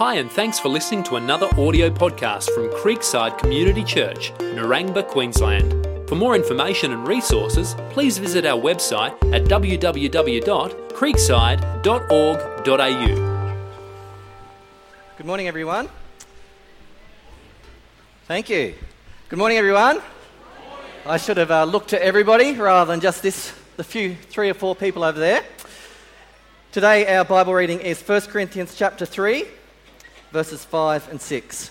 Hi, and thanks for listening to another audio podcast from Creekside Community Church, Narangba, Queensland. For more information and resources, please visit our website at www.creekside.org.au. Good morning, everyone. Thank you. Good morning, everyone. I should have uh, looked to everybody rather than just this, the few, three or four people over there. Today, our Bible reading is 1 Corinthians chapter 3, verses 5 and 6.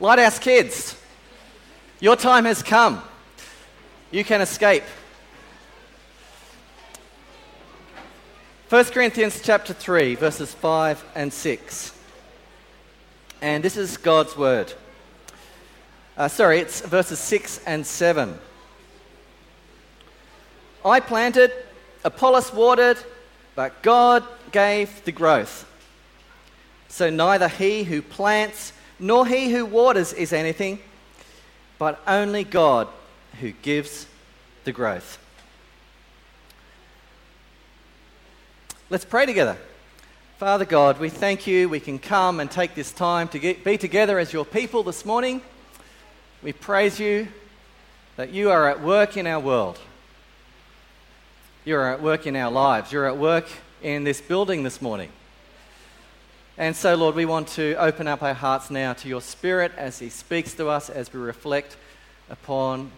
Lighthouse kids, your time has come. You can escape. 1 Corinthians chapter 3, verses 5 and 6. And this is God's word. Uh, sorry, it's verses 6 and 7. I planted, Apollos watered, but God gave the growth. So neither he who plants nor he who waters is anything, but only God who gives the growth. Let's pray together. Father God, we thank you. We can come and take this time to get, be together as your people this morning. We praise you that you are at work in our world. You're at work in our lives. You're at work in this building this morning. And so, Lord, we want to open up our hearts now to your Spirit as He speaks to us, as we reflect upon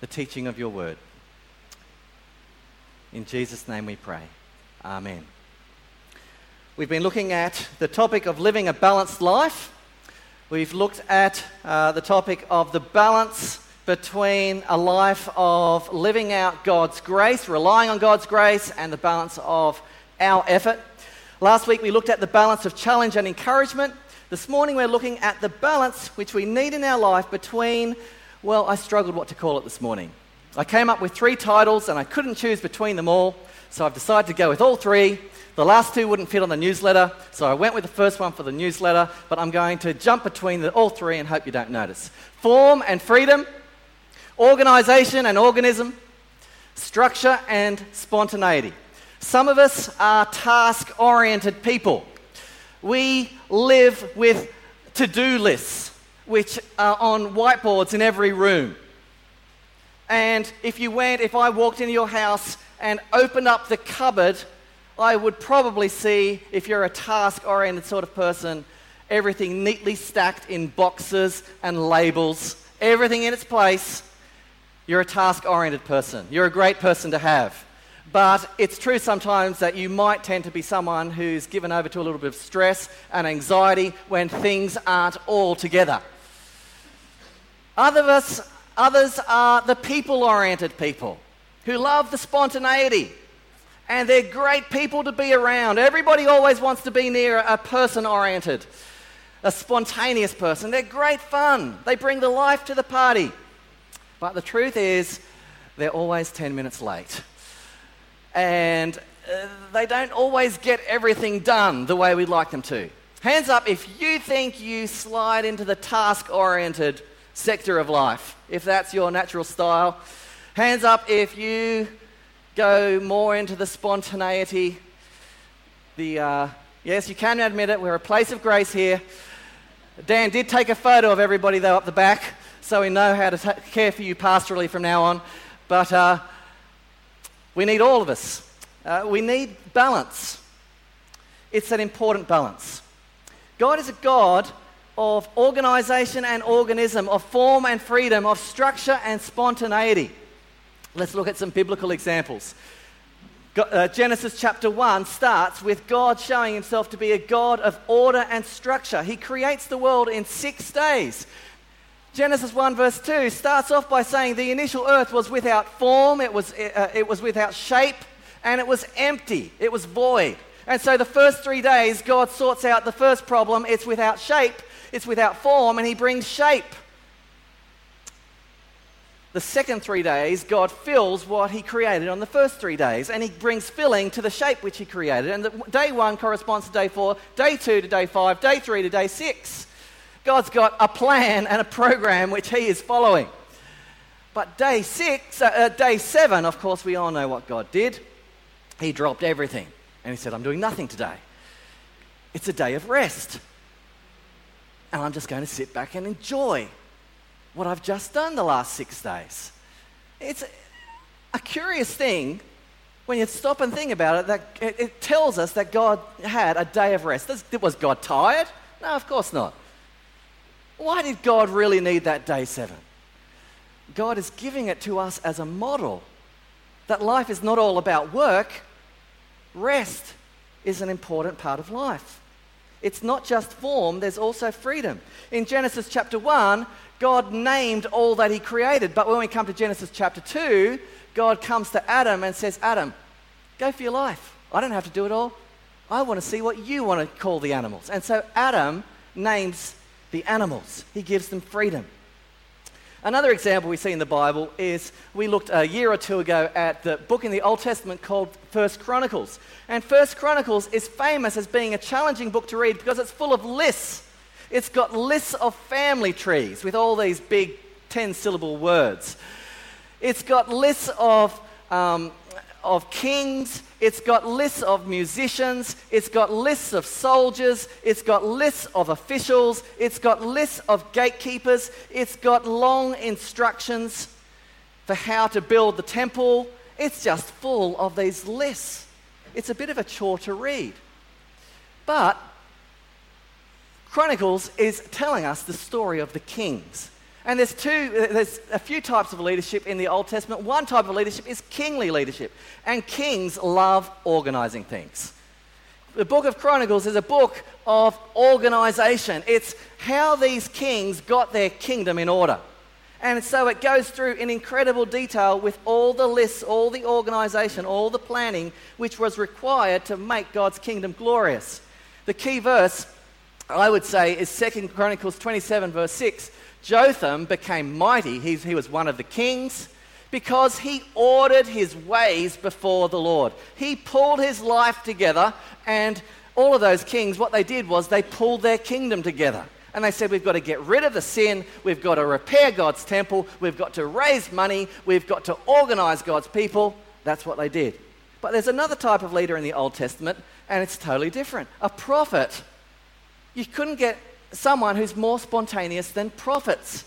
the teaching of your word. In Jesus' name we pray. Amen. We've been looking at the topic of living a balanced life. We've looked at uh, the topic of the balance between a life of living out God's grace, relying on God's grace, and the balance of our effort. Last week we looked at the balance of challenge and encouragement. This morning we're looking at the balance which we need in our life between, well, I struggled what to call it this morning. I came up with three titles and I couldn't choose between them all, so I've decided to go with all three. The last two wouldn't fit on the newsletter, so I went with the first one for the newsletter, but I'm going to jump between the, all three and hope you don't notice. Form and freedom, organisation and organism, structure and spontaneity. Some of us are task oriented people. We live with to do lists, which are on whiteboards in every room. And if you went, if I walked into your house and opened up the cupboard, I would probably see, if you're a task oriented sort of person, everything neatly stacked in boxes and labels, everything in its place. You're a task oriented person. You're a great person to have. But it's true sometimes that you might tend to be someone who's given over to a little bit of stress and anxiety when things aren't all together. Other of us, others are the people oriented people who love the spontaneity. And they're great people to be around. Everybody always wants to be near a person oriented, a spontaneous person. They're great fun. They bring the life to the party. But the truth is, they're always 10 minutes late and uh, they don't always get everything done the way we'd like them to. Hands up if you think you slide into the task oriented sector of life, if that's your natural style. Hands up if you go more into the spontaneity. The, uh, yes, you can admit it, we're a place of grace here. Dan did take a photo of everybody, though, up the back, so we know how to t- care for you pastorally from now on. But uh, we need all of us. Uh, we need balance. It's an important balance. God is a God of organization and organism, of form and freedom, of structure and spontaneity. Let's look at some biblical examples. Uh, Genesis chapter 1 starts with God showing himself to be a God of order and structure. He creates the world in six days. Genesis 1, verse 2 starts off by saying the initial earth was without form, it was, uh, it was without shape, and it was empty, it was void. And so the first three days, God sorts out the first problem it's without shape, it's without form, and He brings shape. The second three days, God fills what He created on the first three days, and He brings filling to the shape which He created. And the, day one corresponds to day four, day two to day five, day three to day six. God's got a plan and a program which He is following. But day six, uh, uh, day seven, of course, we all know what God did. He dropped everything And he said, I'm doing nothing today. It's a day of rest. And I'm just going to sit back and enjoy what I've just done the last six days. It's a curious thing when you stop and think about it that it, it tells us that God had a day of rest. Was God tired? No, of course not. Why did God really need that day seven? God is giving it to us as a model that life is not all about work, rest is an important part of life. It's not just form, there's also freedom. In Genesis chapter 1, God named all that He created. But when we come to Genesis chapter 2, God comes to Adam and says, Adam, go for your life. I don't have to do it all. I want to see what you want to call the animals. And so Adam names the animals, he gives them freedom. Another example we see in the Bible is we looked a year or two ago at the book in the Old Testament called First Chronicles. And First Chronicles is famous as being a challenging book to read because it's full of lists. It's got lists of family trees with all these big 10 syllable words. It's got lists of um, of kings, it's got lists of musicians, it's got lists of soldiers, it's got lists of officials, it's got lists of gatekeepers, it's got long instructions for how to build the temple. It's just full of these lists. It's a bit of a chore to read. But Chronicles is telling us the story of the kings. And there's two, there's a few types of leadership in the Old Testament. One type of leadership is kingly leadership. And kings love organizing things. The book of Chronicles is a book of organization. It's how these kings got their kingdom in order. And so it goes through in incredible detail with all the lists, all the organization, all the planning which was required to make God's kingdom glorious. The key verse, I would say, is 2 Chronicles 27, verse 6 Jotham became mighty, He's, he was one of the kings, because he ordered his ways before the Lord. He pulled his life together, and all of those kings, what they did was they pulled their kingdom together. And they said, We've got to get rid of the sin. We've got to repair God's temple. We've got to raise money. We've got to organize God's people. That's what they did. But there's another type of leader in the Old Testament, and it's totally different. A prophet. You couldn't get someone who's more spontaneous than prophets.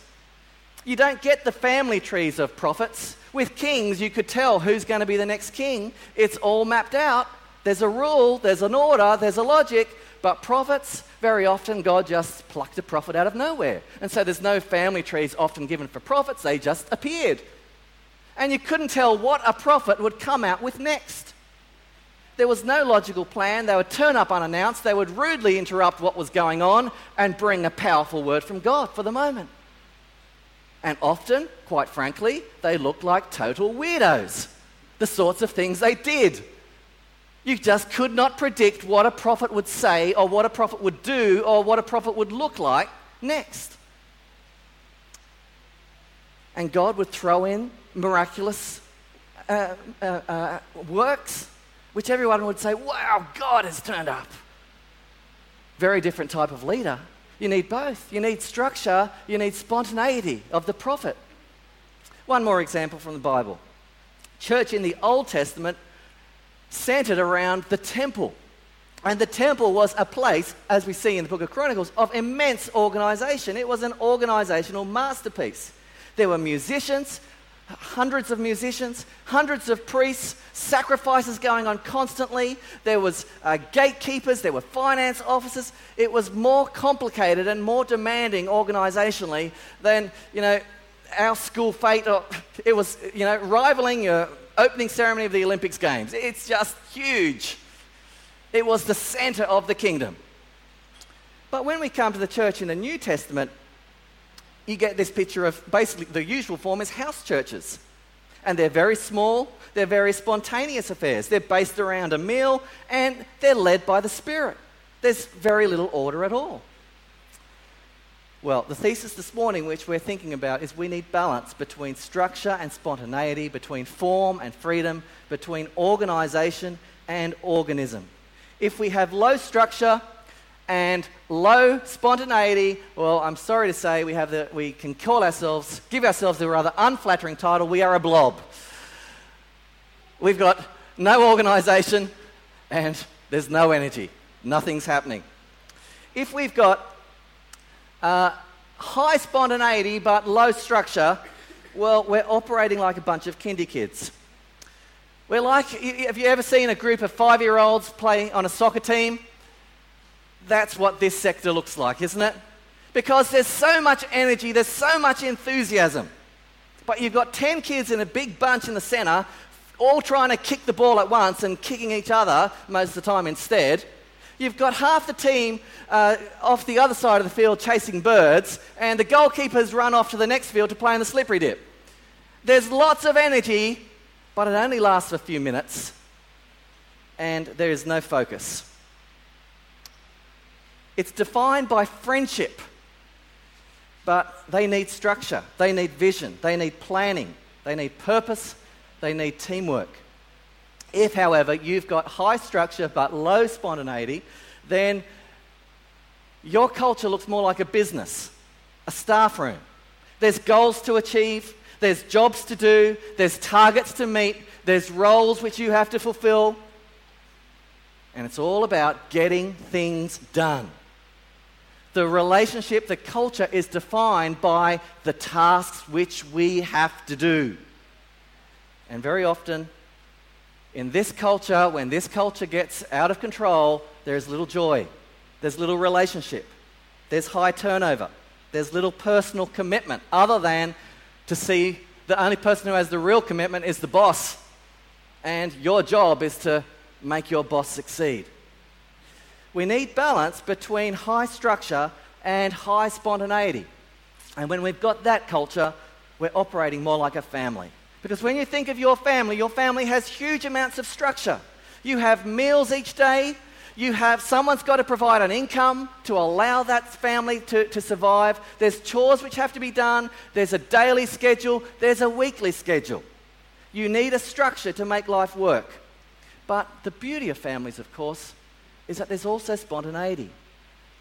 You don't get the family trees of prophets. With kings, you could tell who's going to be the next king. It's all mapped out. There's a rule, there's an order, there's a logic. But prophets, very often, God just plucked a prophet out of nowhere. And so there's no family trees often given for prophets, they just appeared. And you couldn't tell what a prophet would come out with next. There was no logical plan. They would turn up unannounced, they would rudely interrupt what was going on and bring a powerful word from God for the moment. And often, quite frankly, they looked like total weirdos. The sorts of things they did. You just could not predict what a prophet would say or what a prophet would do or what a prophet would look like next. And God would throw in miraculous uh, uh, uh, works which everyone would say, wow, God has turned up. Very different type of leader. You need both. You need structure, you need spontaneity of the prophet. One more example from the Bible. Church in the Old Testament centered around the temple. And the temple was a place, as we see in the book of Chronicles, of immense organization. It was an organizational masterpiece. There were musicians, hundreds of musicians, hundreds of priests, sacrifices going on constantly. There was uh, gatekeepers, there were finance officers. It was more complicated and more demanding organisationally than you know our school fete. Or it was you know rivaling your opening ceremony of the Olympics Games. It's just huge. It was the centre of the kingdom. But when we come to the church in the New Testament, you get this picture of basically the usual form is house churches. And they're very small, they're very spontaneous affairs. They're based around a meal and they're led by the Spirit. There's very little order at all. Well, the thesis this morning, which we're thinking about, is we need balance between structure and spontaneity, between form and freedom, between organization and organism. If we have low structure, and low spontaneity, well, I'm sorry to say we, have the, we can call ourselves, give ourselves the rather unflattering title, we are a blob. We've got no organisation, and there's no energy, nothing's happening. If we've got uh, high spontaneity but low structure, well, we're operating like a bunch of kindy kids. We're like, have you ever seen a group of five year olds play on a soccer team? That's what this sector looks like, isn't it? Because there's so much energy, there's so much enthusiasm. But you've got 10 kids in a big bunch in the centre, all trying to kick the ball at once and kicking each other most of the time instead. You've got half the team uh, off the other side of the field chasing birds, and the goalkeepers run off to the next field to play in the slippery dip. There's lots of energy, but it only lasts a few minutes, and there is no focus. It's defined by friendship, but they need structure, they need vision, they need planning, they need purpose, they need teamwork. If, however, you've got high structure but low spontaneity, then your culture looks more like a business, a staff room. There's goals to achieve, there's jobs to do, there's targets to meet, there's roles which you have to fulfill. And it's all about getting things done. The relationship, the culture is defined by the tasks which we have to do. And very often, in this culture, when this culture gets out of control, there's little joy, there's little relationship, there's high turnover, there's little personal commitment, other than to see the only person who has the real commitment is the boss. And your job is to make your boss succeed. We need balance between high structure and high spontaneity. And when we've got that culture, we're operating more like a family. Because when you think of your family, your family has huge amounts of structure. You have meals each day. You have someone's got to provide an income to allow that family to, to survive. There's chores which have to be done. There's a daily schedule. There's a weekly schedule. You need a structure to make life work. But the beauty of families, of course, is that there's also spontaneity.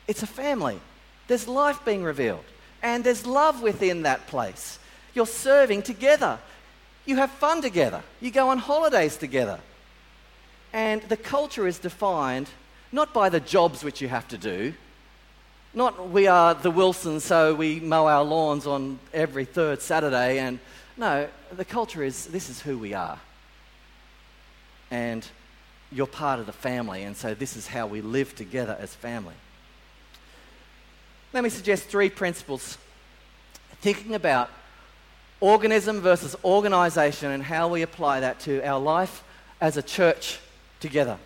It's a family. There's life being revealed. And there's love within that place. You're serving together. You have fun together. You go on holidays together. And the culture is defined not by the jobs which you have to do, not we are the Wilsons, so we mow our lawns on every third Saturday. And no, the culture is this is who we are. And you're part of the family, and so this is how we live together as family. Let me suggest three principles thinking about organism versus organization and how we apply that to our life as a church together.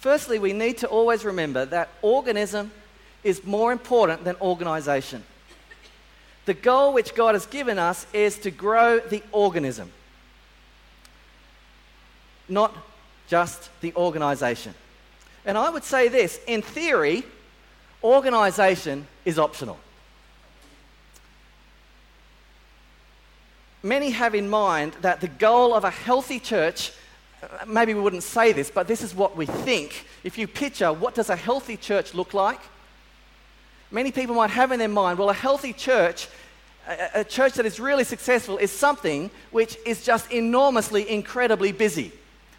Firstly, we need to always remember that organism is more important than organization. The goal which God has given us is to grow the organism, not just the organization. And I would say this in theory, organization is optional. many have in mind that the goal of a healthy church, uh, maybe we wouldn't say this, but this is what we think. If you picture what does a healthy church look like, many people might have in their mind, well, a healthy church, a church that is really successful, is something which is just enormously, incredibly busy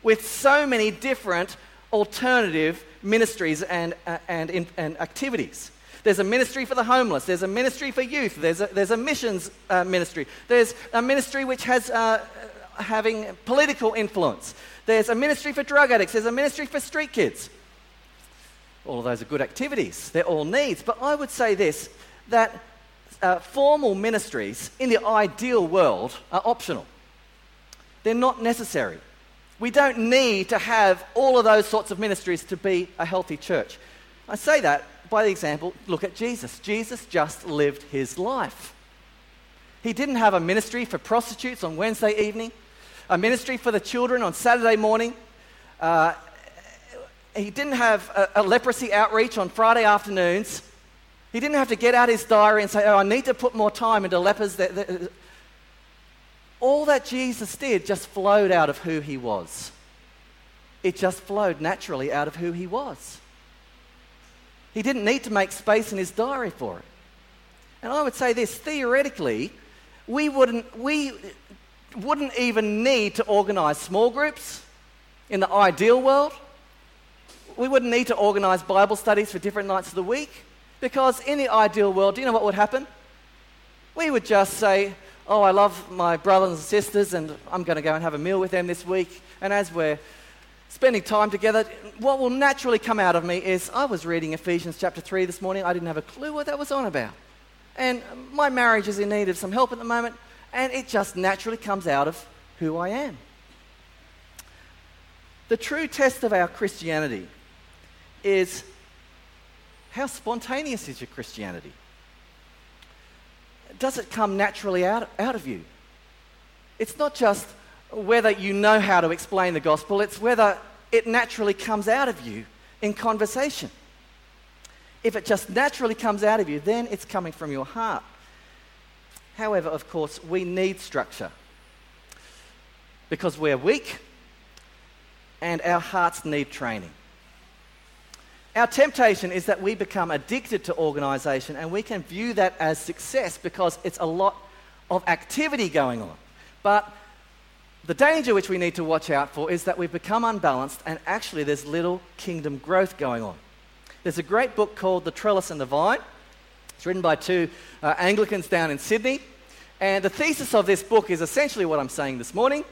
with so many different alternative ministries and, uh, and, and activities. There's a ministry for the homeless. There's a ministry for youth. There's a, there's a missions uh, ministry. There's a ministry which has uh, having political influence. There's a ministry for drug addicts. There's a ministry for street kids. All of those are good activities. They're all needs. But I would say this that uh, formal ministries in the ideal world are optional, they're not necessary. We don't need to have all of those sorts of ministries to be a healthy church. I say that by the example, look at Jesus. Jesus just lived his life. He didn't have a ministry for prostitutes on Wednesday evening, a ministry for the children on Saturday morning. Uh, he didn't have a, a, leprosy outreach on Friday afternoons. He didn't have to get out his diary and say, Oh, I need to put more time into lepers. That, that. All that Jesus did just flowed out of who he was. It just flowed naturally out of who he was. He didn't need to make space in his diary for it. And I would say this theoretically, we wouldn't, we wouldn't even need to organize small groups in the ideal world. we wouldn't need to organize Bible studies for different nights of the week because in the ideal world, do you know what would happen? We would just say, Oh, I love my brothers and sisters, and I'm going to go and have a meal with them this week. And as we're spending time together, what will naturally come out of me is I was reading Ephesians chapter 3 this morning. I didn't have a clue what that was on about. And my marriage is in need of some help at the moment, and it just naturally comes out of who I am. The true test of our Christianity is how spontaneous is your Christianity? Does it come naturally out, out of you? It's not just whether you know how to explain the gospel, it's whether it naturally comes out of you in conversation. If it just naturally comes out of you, then it's coming from your heart. However, of course, we need structure because we're weak and our hearts need training. Our temptation is that we become addicted to organization and we can view that as success because it's a lot of activity going on. But the danger which we need to watch out for is that we become unbalanced and actually there's little kingdom growth going on. There's a great book called The Trellis and the Vine. It's written by two uh, Anglicans down in Sydney. And the thesis of this book is essentially what I'm saying this morning.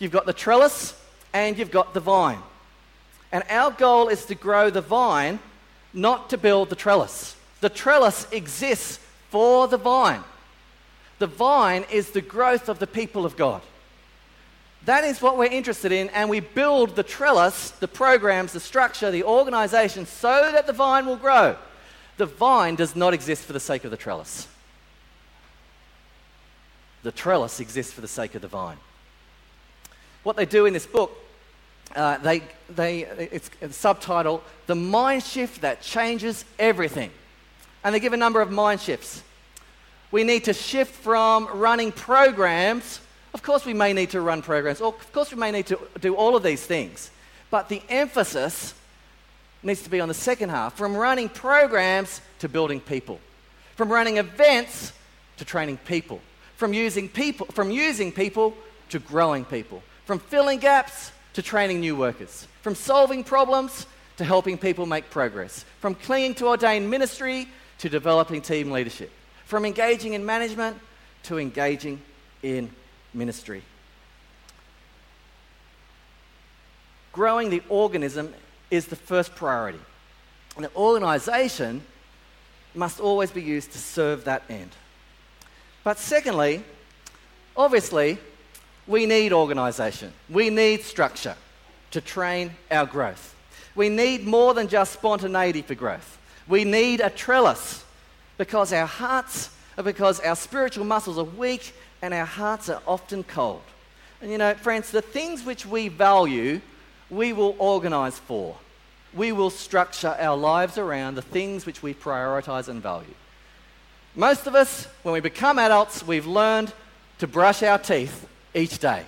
You've got the trellis and you've got the vine. And our goal is to grow the vine, not to build the trellis. The trellis exists for the vine. The vine is the growth of the people of God. That is what we're interested in, and we build the trellis, the programs, the structure, the organization so that the vine will grow. The vine does not exist for the sake of the trellis. The trellis exists for the sake of the vine. What they do in this book uh, they, they, it's, it's subtitle, The Mind Shift That Changes Everything. And they give a number of mind shifts. We need to shift from running programs. Of course, we may need to run programs. Or of course, we may need to do all of these things. But the emphasis needs to be on the second half from running programs to building people, from running events to training people, from using people, from using people to growing people, from filling gaps to training new workers, from solving problems to helping people make progress, from clinging to ordained ministry to developing team leadership, from engaging in management to engaging in ministry. Growing the organism is the first priority. And the organization must always be used to serve that end. But secondly, obviously, we need organization, we need structure to train our growth. We need more than just spontaneity for growth. We need a trellis because our hearts are because our spiritual muscles are weak and our hearts are often cold. And you know, friends, the things which we value, we will organize for. We will structure our lives around the things which we prioritize and value. Most of us, when we become adults, we've learned to brush our teeth each day.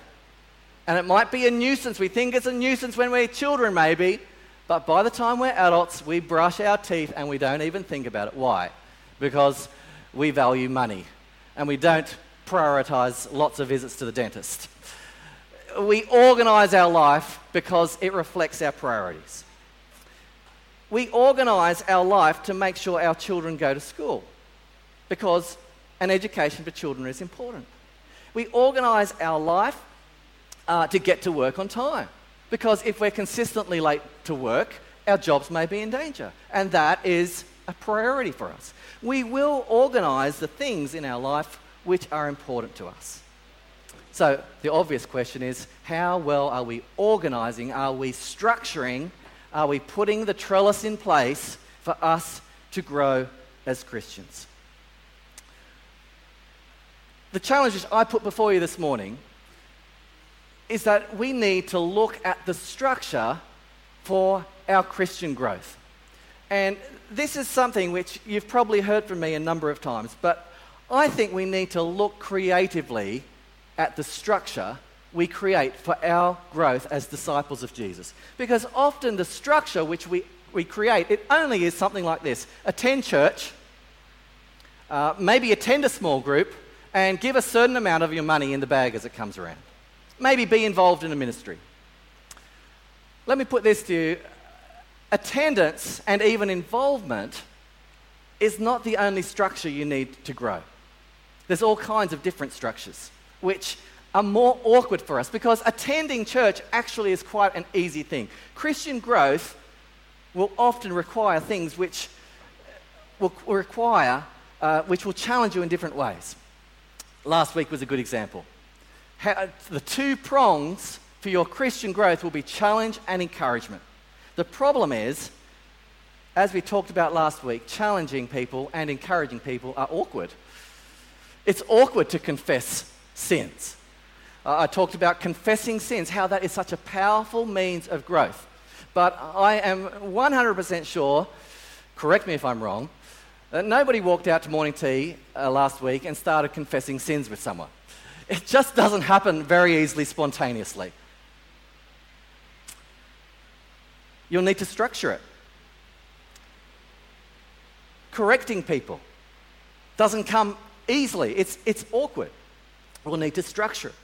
And it might be a nuisance. We think it's a nuisance when we're children, maybe. But by the time we're adults, we brush our teeth and we don't even think about it. Why? Because we value money and we don't prioritize lots of visits to the dentist. We organize our life because it reflects our priorities. We organize our life to make sure our children go to school because an education for children is important. We organize our life uh, to get to work on time. Because if we're consistently late to work, our jobs may be in danger. And that is a priority for us. We will organize the things in our life which are important to us. So the obvious question is how well are we organizing? Are we structuring? Are we putting the trellis in place for us to grow as Christians? The challenges I put before you this morning is that we need to look at the structure for our Christian growth. And this is something which you've probably heard from me a number of times, but I think we need to look creatively at the structure we create for our growth as disciples of Jesus. Because often the structure which we, we create, it only is something like this attend church, uh, maybe attend a small group, and give a certain amount of your money in the bag as it comes around. Maybe be involved in a ministry. Let me put this to you attendance and even involvement is not the only structure you need to grow. There's all kinds of different structures which are more awkward for us because attending church actually is quite an easy thing. Christian growth will often require things which will require, uh, which will challenge you in different ways. Last week was a good example. How, the two prongs for your Christian growth will be challenge and encouragement. The problem is, as we talked about last week, challenging people and encouraging people are awkward. It's awkward to confess sins. Uh, I talked about confessing sins, how that is such a powerful means of growth. But I am 100% sure, correct me if I'm wrong, nobody walked out to morning tea uh, last week and started confessing sins with someone. It just doesn't happen very easily, spontaneously. You'll need to structure it. Correcting people doesn't come easily, it's, it's awkward. We'll need to structure it.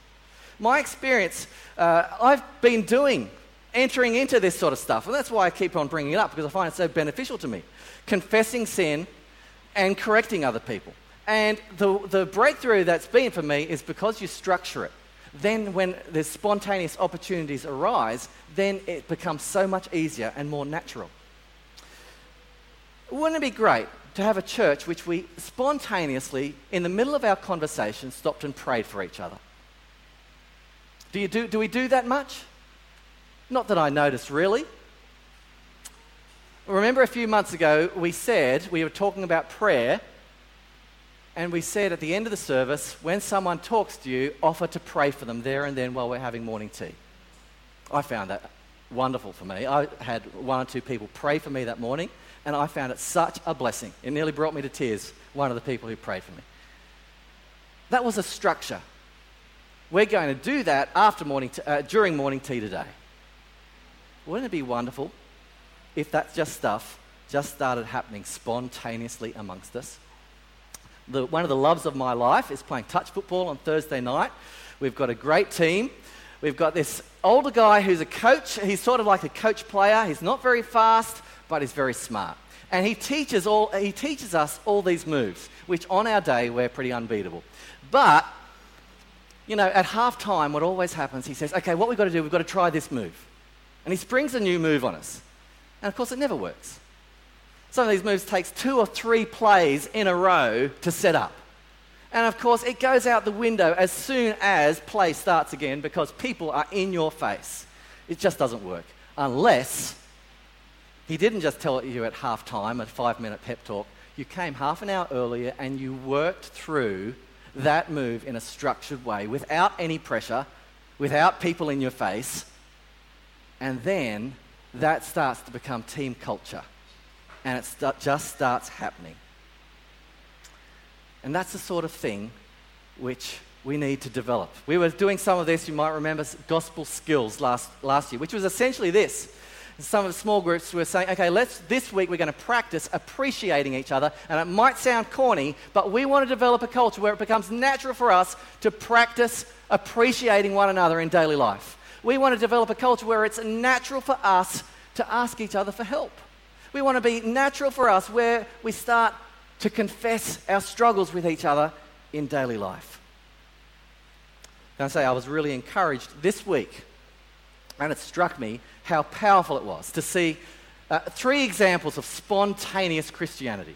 My experience, uh, I've been doing, entering into this sort of stuff, and that's why I keep on bringing it up because I find it so beneficial to me. Confessing sin and correcting other people. And the, the breakthrough that's been for me is because you structure it. Then, when the spontaneous opportunities arise, then it becomes so much easier and more natural. Wouldn't it be great to have a church which we spontaneously, in the middle of our conversation, stopped and prayed for each other? Do, you do, do we do that much? Not that I noticed, really. Remember a few months ago, we said, we were talking about prayer, and we said at the end of the service, when someone talks to you, offer to pray for them there and then while we're having morning tea. I found that wonderful for me. I had one or two people pray for me that morning, and I found it such a blessing. It nearly brought me to tears, one of the people who prayed for me. That was a structure. We're going to do that after morning t- uh, during morning tea today. Wouldn't it be wonderful if that just stuff just started happening spontaneously amongst us. The, one of the loves of my life is playing touch football on Thursday night. We've got a great team. We've got this older guy who's a coach. He's sort of like a coach player. He's not very fast, but he's very smart. And he teaches, all, he teaches us all these moves, which on our day we're pretty unbeatable. But, you know, at half time, what always happens, he says, okay, what we've got to do, we've got to try this move. And he springs a new move on us. And of course, it never works. Some of these moves takes two or three plays in a row to set up. And of course, it goes out the window as soon as play starts again because people are in your face. It just doesn't work. Unless he didn't just tell you at half time, a five minute pep talk. You came half an hour earlier and you worked through that move in a structured way without any pressure, without people in your face. And then that starts to become team culture. And it st- just starts happening. And that's the sort of thing which we need to develop. We were doing some of this, you might remember, gospel skills last, last year, which was essentially this. Some of the small groups were saying, okay, let's, this week we're going to practice appreciating each other. And it might sound corny, but we want to develop a culture where it becomes natural for us to practice appreciating one another in daily life. We want to develop a culture where it's natural for us to ask each other for help. We want to be natural for us where we start to confess our struggles with each other in daily life. Can I say I was really encouraged this week, and it struck me how powerful it was to see uh, three examples of spontaneous Christianity.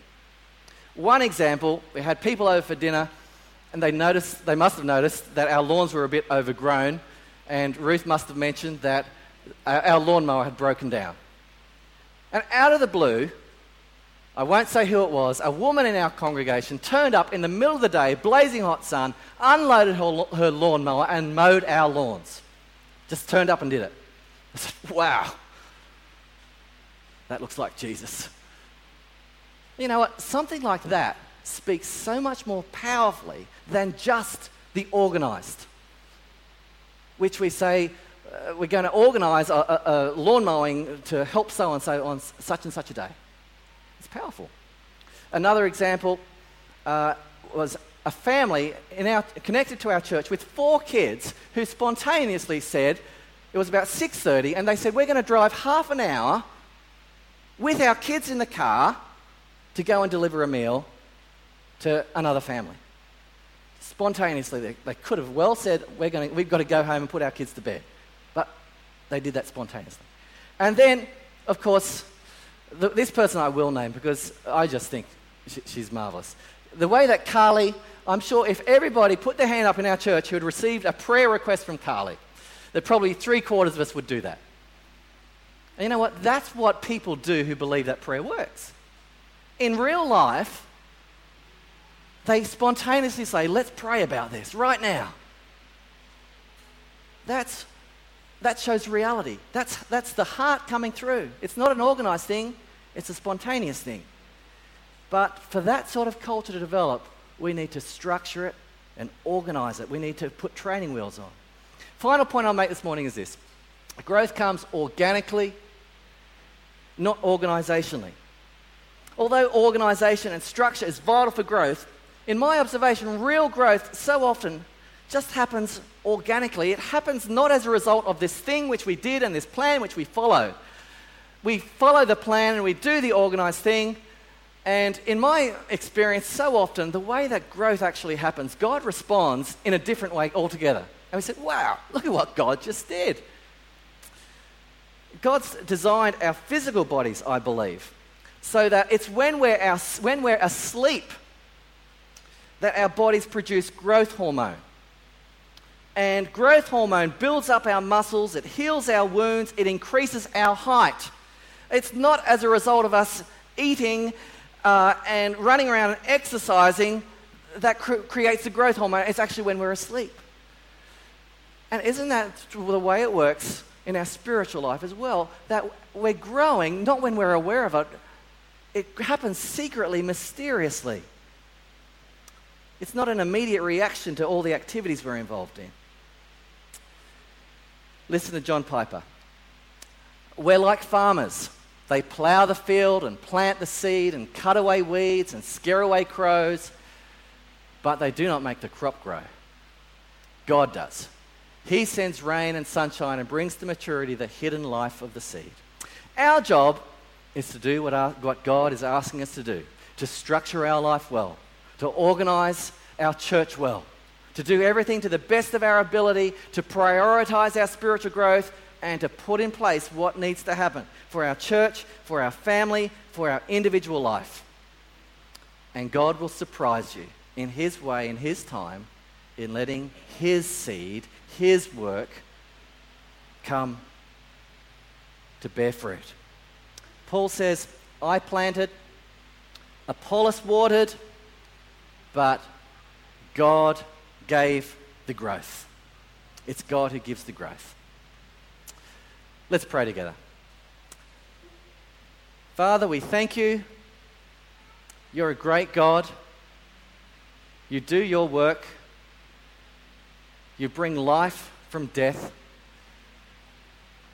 One example, we had people over for dinner, and they noticed, they must have noticed that our lawns were a bit overgrown and Ruth must have mentioned that uh, our lawnmower had broken down. And out of the blue, I won't say who it was, a woman in our congregation turned up in the middle of the day, blazing hot sun, unloaded her, her lawnmower, and mowed our lawns. Just turned up and did it. I said, wow, that looks like Jesus. You know what? Something like that speaks so much more powerfully than just the organized which we say uh, we're going to organise a, a, a lawn mowing to help so and so on such and such a day. It's powerful. Another example uh, was a family our, connected to our church with four kids who spontaneously said, it was about 6.30, and they said, we're going to drive half an hour with our kids in the car to go and deliver a meal to another family. Spontaneously, they, they could have well said, We're going We've got to go home and put our kids to bed. But they did that spontaneously. And then, of course, the, this person I will name because I just think she, she's marvelous. The way that Carly, I'm sure if everybody put their hand up in our church who had received a prayer request from Carly, that probably three quarters of us would do that. And you know what? That's what people do who believe that prayer works. In real life, they spontaneously say, Let's pray about this right now. That's, that shows reality. That's, that's the heart coming through. It's not an organized thing, it's a spontaneous thing. But for that sort of culture to develop, we need to structure it and organize it. We need to put training wheels on. Final point I'll make this morning is this growth comes organically, not organizationally. Although organization and structure is vital for growth, in my observation, real growth so often just happens organically. It happens not as a result of this thing which we did and this plan which we follow. We follow the plan and we do the organized thing. And in my experience, so often, the way that growth actually happens, God responds in a different way altogether. And we said, wow, look at what God just did. God's designed our physical bodies, I believe, so that it's when we're, our, when we're asleep that our bodies produce growth hormone. And growth hormone builds up our muscles, it heals our wounds, it increases our height. It's not as a result of us eating uh, and running around and exercising that cr- creates the growth hormone. It's actually when we're asleep. And isn't that the way it works in our spiritual life as well? That we're growing, not when we're aware of it, it happens secretly, mysteriously. It's not an immediate reaction to all the activities we're involved in. Listen to John Piper. We're like farmers. They plow the field and plant the seed and cut away weeds and scare away crows, but they do not make the crop grow. God does. He sends rain and sunshine and brings to maturity the hidden life of the seed. Our job is to do what, our, what God is asking us to do to structure our life well, to organize our church well, to do everything to the best of our ability, to prioritize our spiritual growth, and to put in place what needs to happen for our church, for our family, for our individual life. And God will surprise you in His way, in His time, in letting His seed, His work, come to bear fruit. Paul says, I planted, Apollos watered, but God gave the growth. It's God who gives the growth. Let's pray together. Father, we thank you. You're a great God. You do your work. You bring life from death.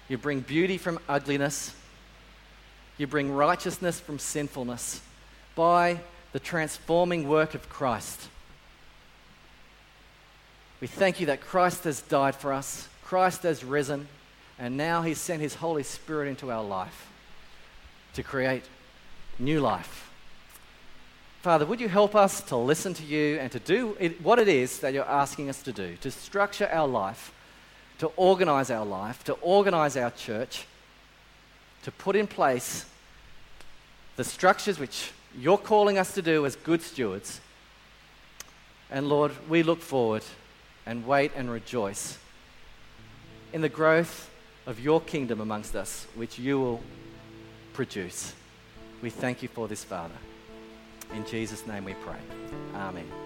You bring beauty from ugliness. You bring righteousness from sinfulness by the transforming work of Christ. We thank you that Christ has died for us, Christ has risen, and now He's sent His Holy Spirit into our life to create new life. Father, would you help us to listen to you and to do it, what it is that you're asking us to do, to structure our life, to organize our life, to organize our church, to put in place the structures which you're calling us to do as good stewards. And Lord, we look forward and wait and rejoice in the growth of your kingdom amongst us, which you will produce. We thank you for this, Father. In Jesus' name we pray. Amen.